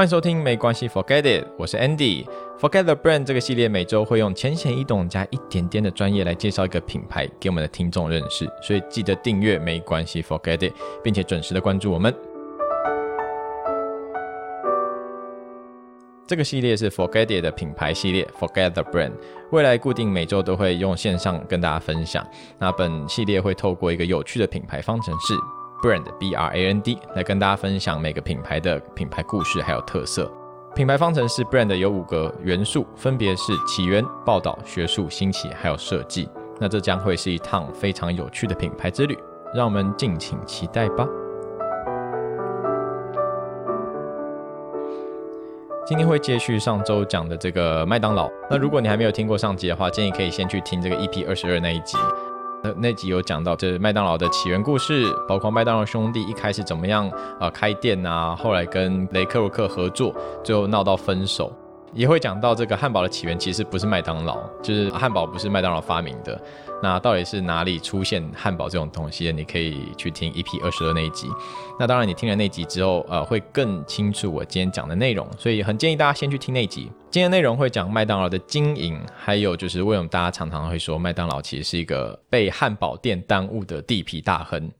欢迎收听，没关系，Forget it，我是 Andy。Forget the brand 这个系列每周会用浅显易懂加一点点的专业来介绍一个品牌给我们的听众认识，所以记得订阅没关系，Forget it，并且准时的关注我们。这个系列是 Forget it 的品牌系列，Forget the brand。未来固定每周都会用线上跟大家分享。那本系列会透过一个有趣的品牌方程式。Brand B R A N D 来跟大家分享每个品牌的品牌故事还有特色。品牌方程式 Brand 有五个元素，分别是起源、报道、学术、兴起还有设计。那这将会是一趟非常有趣的品牌之旅，让我们敬请期待吧。今天会接续上周讲的这个麦当劳。那如果你还没有听过上集的话，建议可以先去听这个 EP 二十二那一集。那那集有讲到，就是麦当劳的起源故事，包括麦当劳兄弟一开始怎么样啊开店啊，后来跟雷克鲁克合作，最后闹到分手。也会讲到这个汉堡的起源其实不是麦当劳，就是汉堡不是麦当劳发明的。那到底是哪里出现汉堡这种东西？你可以去听 EP 二十二那一集。那当然，你听了那集之后，呃，会更清楚我今天讲的内容。所以很建议大家先去听那集。今天内容会讲麦当劳的经营，还有就是为什么大家常常会说麦当劳其实是一个被汉堡店耽误的地皮大亨。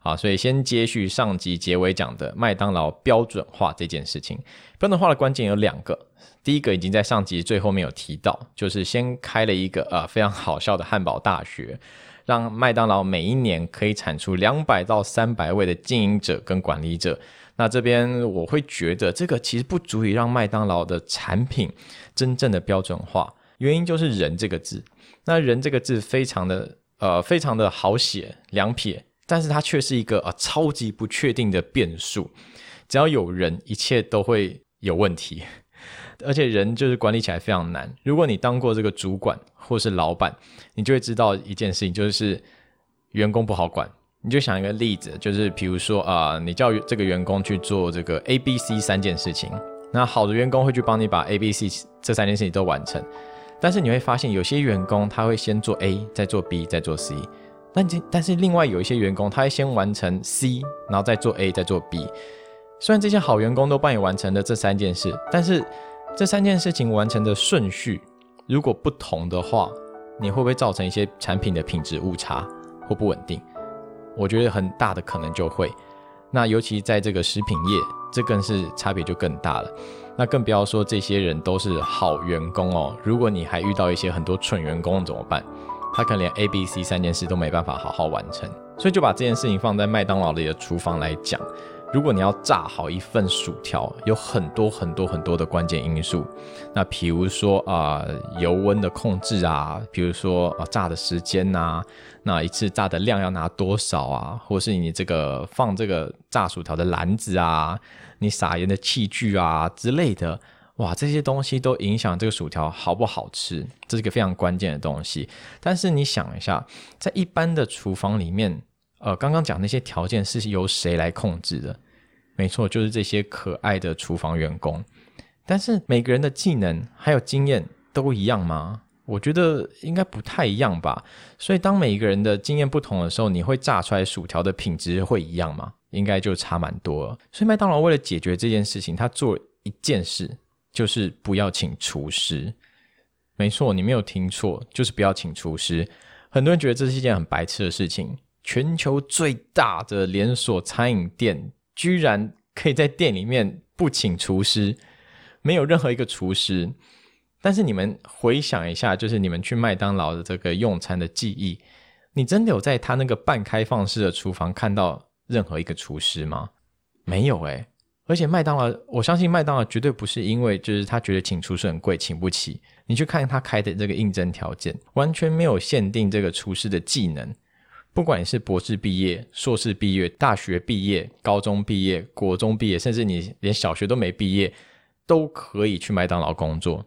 好，所以先接续上集结尾讲的麦当劳标准化这件事情。标准化的关键有两个。第一个已经在上集最后面有提到，就是先开了一个呃非常好笑的汉堡大学，让麦当劳每一年可以产出两百到三百位的经营者跟管理者。那这边我会觉得这个其实不足以让麦当劳的产品真正的标准化，原因就是“人”这个字。那“人”这个字非常的呃非常的好写两撇，但是它却是一个啊超级不确定的变数。只要有人，一切都会有问题。而且人就是管理起来非常难。如果你当过这个主管或是老板，你就会知道一件事情，就是员工不好管。你就想一个例子，就是比如说啊，你叫这个员工去做这个 A、B、C 三件事情，那好的员工会去帮你把 A、B、C 这三件事情都完成。但是你会发现，有些员工他会先做 A，再做 B，再做 C。那这但是另外有一些员工，他会先完成 C，然后再做 A，再做 B。虽然这些好员工都帮你完成了这三件事，但是这三件事情完成的顺序如果不同的话，你会不会造成一些产品的品质误差或不稳定？我觉得很大的可能就会。那尤其在这个食品业，这更是差别就更大了。那更不要说这些人都是好员工哦。如果你还遇到一些很多蠢员工怎么办？他可能连 A、B、C 三件事都没办法好好完成。所以就把这件事情放在麦当劳里的厨房来讲。如果你要炸好一份薯条，有很多很多很多的关键因素。那比如说啊，油温的控制啊，比如说啊，炸的时间呐，那一次炸的量要拿多少啊，或是你这个放这个炸薯条的篮子啊，你撒盐的器具啊之类的，哇，这些东西都影响这个薯条好不好吃，这是一个非常关键的东西。但是你想一下，在一般的厨房里面。呃，刚刚讲那些条件是由谁来控制的？没错，就是这些可爱的厨房员工。但是每个人的技能还有经验都一样吗？我觉得应该不太一样吧。所以当每一个人的经验不同的时候，你会炸出来薯条的品质会一样吗？应该就差蛮多。所以麦当劳为了解决这件事情，他做一件事，就是不要请厨师。没错，你没有听错，就是不要请厨师。很多人觉得这是一件很白痴的事情。全球最大的连锁餐饮店居然可以在店里面不请厨师，没有任何一个厨师。但是你们回想一下，就是你们去麦当劳的这个用餐的记忆，你真的有在他那个半开放式的厨房看到任何一个厨师吗？没有诶。而且麦当劳，我相信麦当劳绝对不是因为就是他觉得请厨师很贵，请不起。你去看他开的这个应征条件，完全没有限定这个厨师的技能。不管你是博士毕业、硕士毕业、大学毕业、高中毕业、国中毕业，甚至你连小学都没毕业，都可以去麦当劳工作。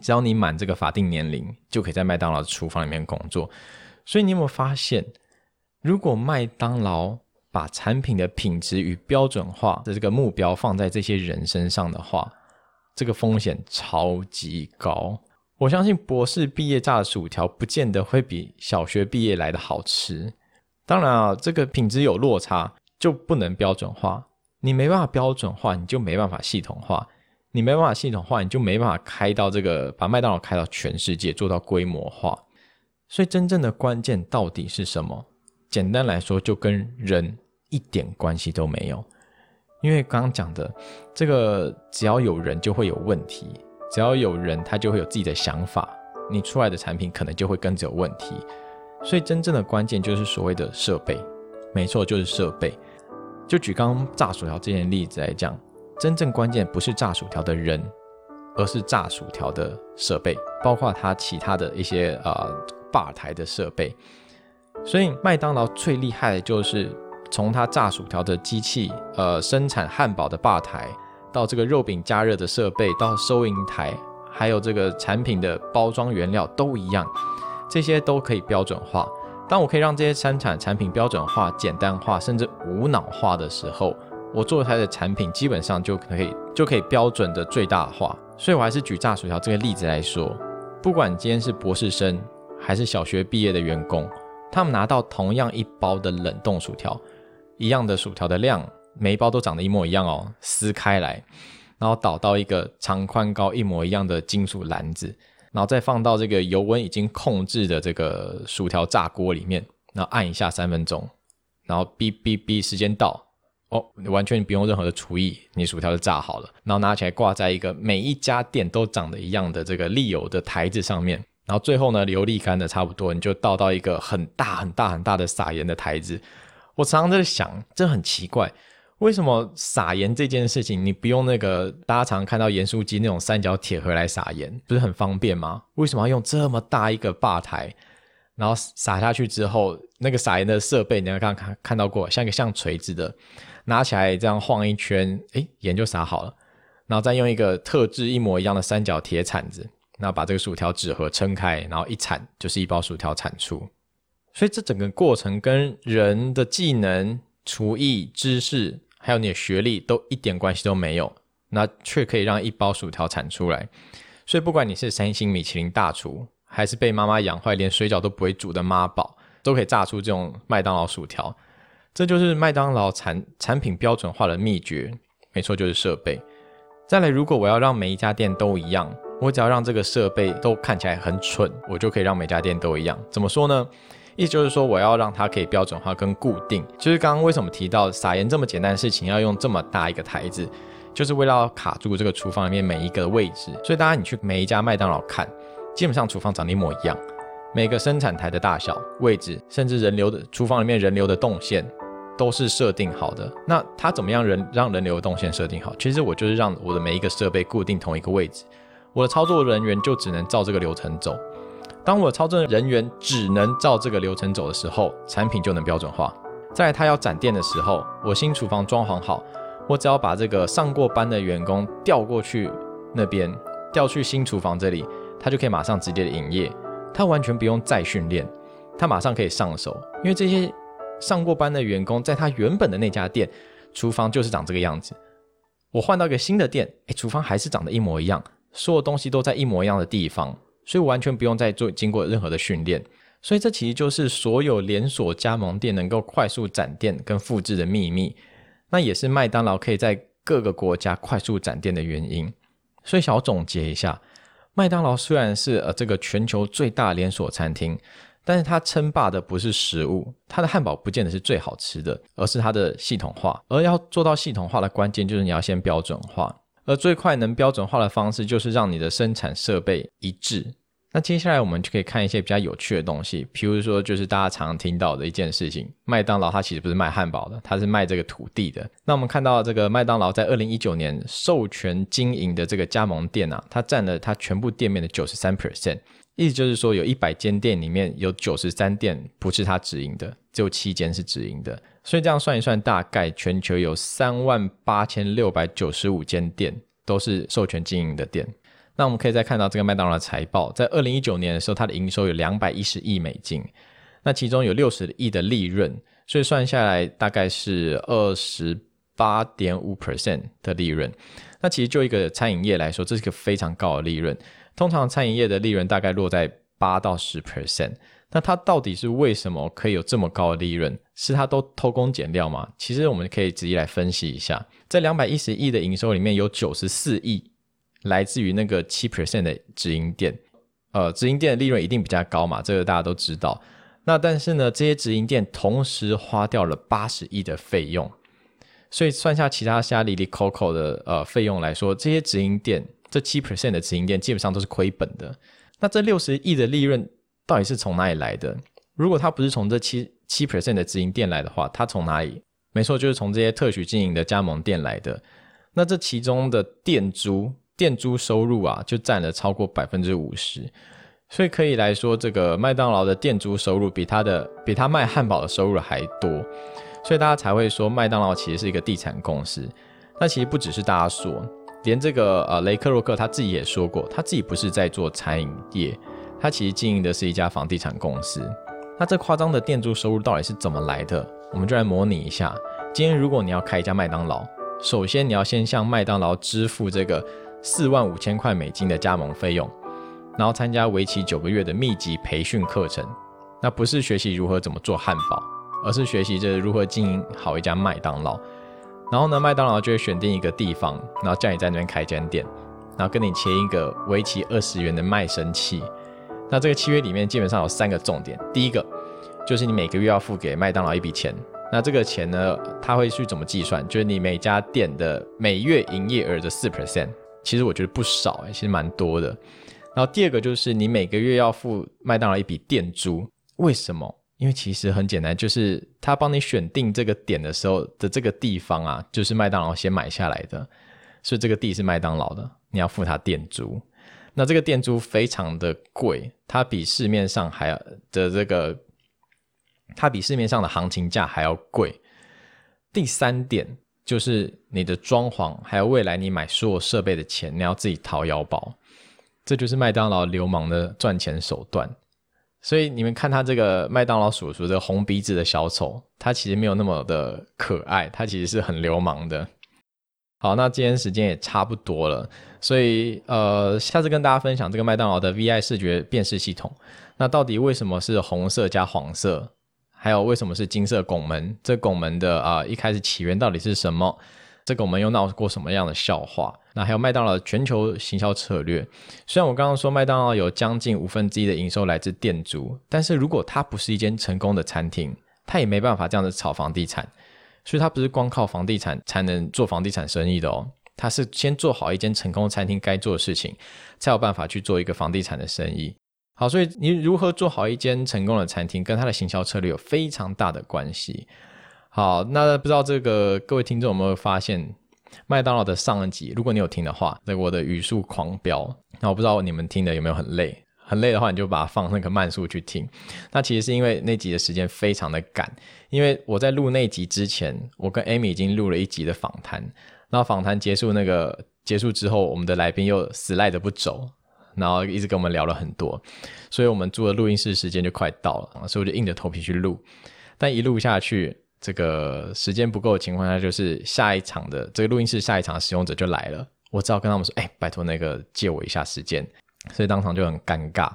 只要你满这个法定年龄，就可以在麦当劳的厨房里面工作。所以你有没有发现，如果麦当劳把产品的品质与标准化的这个目标放在这些人身上的话，这个风险超级高。我相信博士毕业炸的薯条不见得会比小学毕业来的好吃。当然啊，这个品质有落差就不能标准化。你没办法标准化，你就没办法系统化。你没办法系统化，你就没办法开到这个把麦当劳开到全世界，做到规模化。所以真正的关键到底是什么？简单来说，就跟人一点关系都没有。因为刚刚讲的这个，只要有人就会有问题，只要有人他就会有自己的想法，你出来的产品可能就会跟着有问题。所以真正的关键就是所谓的设备，没错，就是设备。就举刚刚炸薯条这件例子来讲，真正关键不是炸薯条的人，而是炸薯条的设备，包括它其他的一些呃吧台的设备。所以麦当劳最厉害的就是从它炸薯条的机器，呃，生产汉堡的吧台，到这个肉饼加热的设备，到收银台，还有这个产品的包装原料都一样，这些都可以标准化。当我可以让这些生产产品标准化、简单化，甚至无脑化的时候，我做出来的产品基本上就可以就可以标准的最大化。所以我还是举炸薯条这个例子来说，不管今天是博士生还是小学毕业的员工，他们拿到同样一包的冷冻薯条，一样的薯条的量，每一包都长得一模一样哦，撕开来，然后倒到一个长宽高一模一样的金属篮子。然后再放到这个油温已经控制的这个薯条炸锅里面，然后按一下三分钟，然后哔哔哔，时间到哦，完全不用任何的厨艺，你薯条就炸好了。然后拿起来挂在一个每一家店都长得一样的这个沥油的台子上面，然后最后呢流沥干的差不多，你就倒到一个很大很大很大的撒盐的台子。我常常在想，这很奇怪。为什么撒盐这件事情，你不用那个大家常看到盐酥鸡那种三角铁盒来撒盐，不是很方便吗？为什么要用这么大一个吧台，然后撒下去之后，那个撒盐的设备，你要看看看到过，像一个像锤子的，拿起来这样晃一圈，诶，盐就撒好了，然后再用一个特制一模一样的三角铁铲子，然后把这个薯条纸盒撑开，然后一铲就是一包薯条铲出。所以这整个过程跟人的技能、厨艺、知识。还有你的学历都一点关系都没有，那却可以让一包薯条产出来。所以不管你是三星米其林大厨，还是被妈妈养坏连水饺都不会煮的妈宝，都可以炸出这种麦当劳薯条。这就是麦当劳产产品标准化的秘诀。没错，就是设备。再来，如果我要让每一家店都一样，我只要让这个设备都看起来很蠢，我就可以让每家店都一样。怎么说呢？意思就是说，我要让它可以标准化跟固定。就是刚刚为什么提到撒盐这么简单的事情，要用这么大一个台子，就是为了要卡住这个厨房里面每一个位置。所以大家你去每一家麦当劳看，基本上厨房长得一模一样，每个生产台的大小、位置，甚至人流的厨房里面人流的动线，都是设定好的。那它怎么样人让人流动线设定好？其实我就是让我的每一个设备固定同一个位置，我的操作人员就只能照这个流程走。当我操作人员只能照这个流程走的时候，产品就能标准化。在他要展店的时候，我新厨房装潢好，我只要把这个上过班的员工调过去那边，调去新厨房这里，他就可以马上直接的营业，他完全不用再训练，他马上可以上手。因为这些上过班的员工在他原本的那家店，厨房就是长这个样子。我换到一个新的店，哎，厨房还是长得一模一样，所有东西都在一模一样的地方。所以完全不用再做经过任何的训练，所以这其实就是所有连锁加盟店能够快速展店跟复制的秘密，那也是麦当劳可以在各个国家快速展店的原因。所以小总结一下，麦当劳虽然是呃这个全球最大连锁餐厅，但是它称霸的不是食物，它的汉堡不见得是最好吃的，而是它的系统化。而要做到系统化的关键就是你要先标准化。而最快能标准化的方式，就是让你的生产设备一致。那接下来我们就可以看一些比较有趣的东西，譬如说，就是大家常听到的一件事情：麦当劳它其实不是卖汉堡的，它是卖这个土地的。那我们看到这个麦当劳在二零一九年授权经营的这个加盟店啊，它占了它全部店面的九十三 percent，意思就是说，有一百间店里面有九十三店不是它直营的，只有七间是直营的。所以这样算一算，大概全球有三万八千六百九十五间店都是授权经营的店。那我们可以再看到这个麦当劳财报，在二零一九年的时候，它的营收有两百一十亿美金，那其中有六十亿的利润，所以算下来大概是二十八点五 percent 的利润。那其实就一个餐饮业来说，这是个非常高的利润。通常餐饮业的利润大概落在八到十 percent。那它到底是为什么可以有这么高的利润？是它都偷工减料吗？其实我们可以直接来分析一下，在两百一十亿的营收里面有九十四亿来自于那个七 percent 的直营店。呃，直营店的利润一定比较高嘛，这个大家都知道。那但是呢，这些直营店同时花掉了八十亿的费用，所以算下其他虾里里 Coco 的呃费用来说，这些直营店这七 percent 的直营店基本上都是亏本的。那这六十亿的利润到底是从哪里来的？如果它不是从这七七 percent 的直营店来的话，它从哪里？没错，就是从这些特许经营的加盟店来的。那这其中的店租。店租收入啊，就占了超过百分之五十，所以可以来说，这个麦当劳的店租收入比它的比它卖汉堡的收入还多，所以大家才会说麦当劳其实是一个地产公司。那其实不只是大家说，连这个呃雷克洛克他自己也说过，他自己不是在做餐饮业，他其实经营的是一家房地产公司。那这夸张的店租收入到底是怎么来的？我们就来模拟一下。今天如果你要开一家麦当劳，首先你要先向麦当劳支付这个。四万五千块美金的加盟费用，然后参加为期九个月的密集培训课程。那不是学习如何怎么做汉堡，而是学习着如何经营好一家麦当劳。然后呢，麦当劳就会选定一个地方，然后叫你在那边开一间店，然后跟你签一个为期二十元的卖身契。那这个契约里面基本上有三个重点，第一个就是你每个月要付给麦当劳一笔钱。那这个钱呢，他会去怎么计算？就是你每家店的每月营业额的四 percent。其实我觉得不少，其实蛮多的。然后第二个就是你每个月要付麦当劳一笔店租，为什么？因为其实很简单，就是他帮你选定这个点的时候的这个地方啊，就是麦当劳先买下来的，所以这个地是麦当劳的，你要付他店租。那这个店租非常的贵，它比市面上还要的这个，它比市面上的行情价还要贵。第三点。就是你的装潢，还有未来你买所有设备的钱，你要自己掏腰包。这就是麦当劳流氓的赚钱手段。所以你们看他这个麦当劳叔叔这个红鼻子的小丑，他其实没有那么的可爱，他其实是很流氓的。好，那今天时间也差不多了，所以呃，下次跟大家分享这个麦当劳的 VI 视觉辨识系统。那到底为什么是红色加黄色？还有为什么是金色拱门？这拱门的啊，一开始起源到底是什么？这个我们又闹过什么样的笑话？那还有麦当劳全球行销策略。虽然我刚刚说麦当劳有将近五分之一的营收来自店租，但是如果它不是一间成功的餐厅，它也没办法这样子炒房地产。所以它不是光靠房地产才能做房地产生意的哦，它是先做好一间成功餐厅该做的事情，才有办法去做一个房地产的生意。好，所以你如何做好一间成功的餐厅，跟它的行销策略有非常大的关系。好，那不知道这个各位听众有没有发现，麦当劳的上一集，如果你有听的话，那我的语速狂飙。那我不知道你们听的有没有很累，很累的话，你就把它放那个慢速去听。那其实是因为那集的时间非常的赶，因为我在录那集之前，我跟 Amy 已经录了一集的访谈，那访谈结束那个结束之后，我们的来宾又死赖着不走。然后一直跟我们聊了很多，所以我们租的录音室时间就快到了，所以我就硬着头皮去录。但一录下去，这个时间不够的情况下，就是下一场的这个录音室下一场使用者就来了，我只好跟他们说：“哎，拜托那个借我一下时间。”所以当场就很尴尬。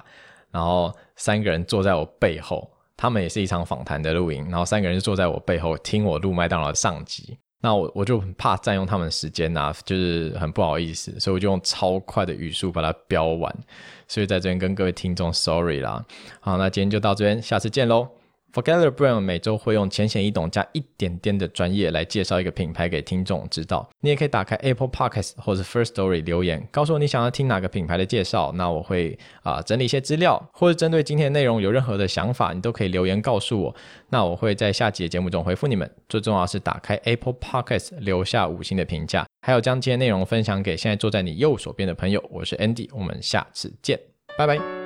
然后三个人坐在我背后，他们也是一场访谈的录音，然后三个人就坐在我背后听我录麦当劳的上集。那我我就很怕占用他们时间呐，就是很不好意思，所以我就用超快的语速把它标完，所以在这边跟各位听众 sorry 啦。好，那今天就到这边，下次见喽。Forgetter Brand 每周会用浅显易懂加一点点的专业来介绍一个品牌给听众知道。你也可以打开 Apple Podcast 或者 First Story 留言，告诉我你想要听哪个品牌的介绍。那我会啊整理一些资料，或者针对今天的内容有任何的想法，你都可以留言告诉我。那我会在下集的节目中回复你们。最重要是打开 Apple Podcast 留下五星的评价，还有将今天内容分享给现在坐在你右手边的朋友。我是 Andy，我们下次见，拜拜。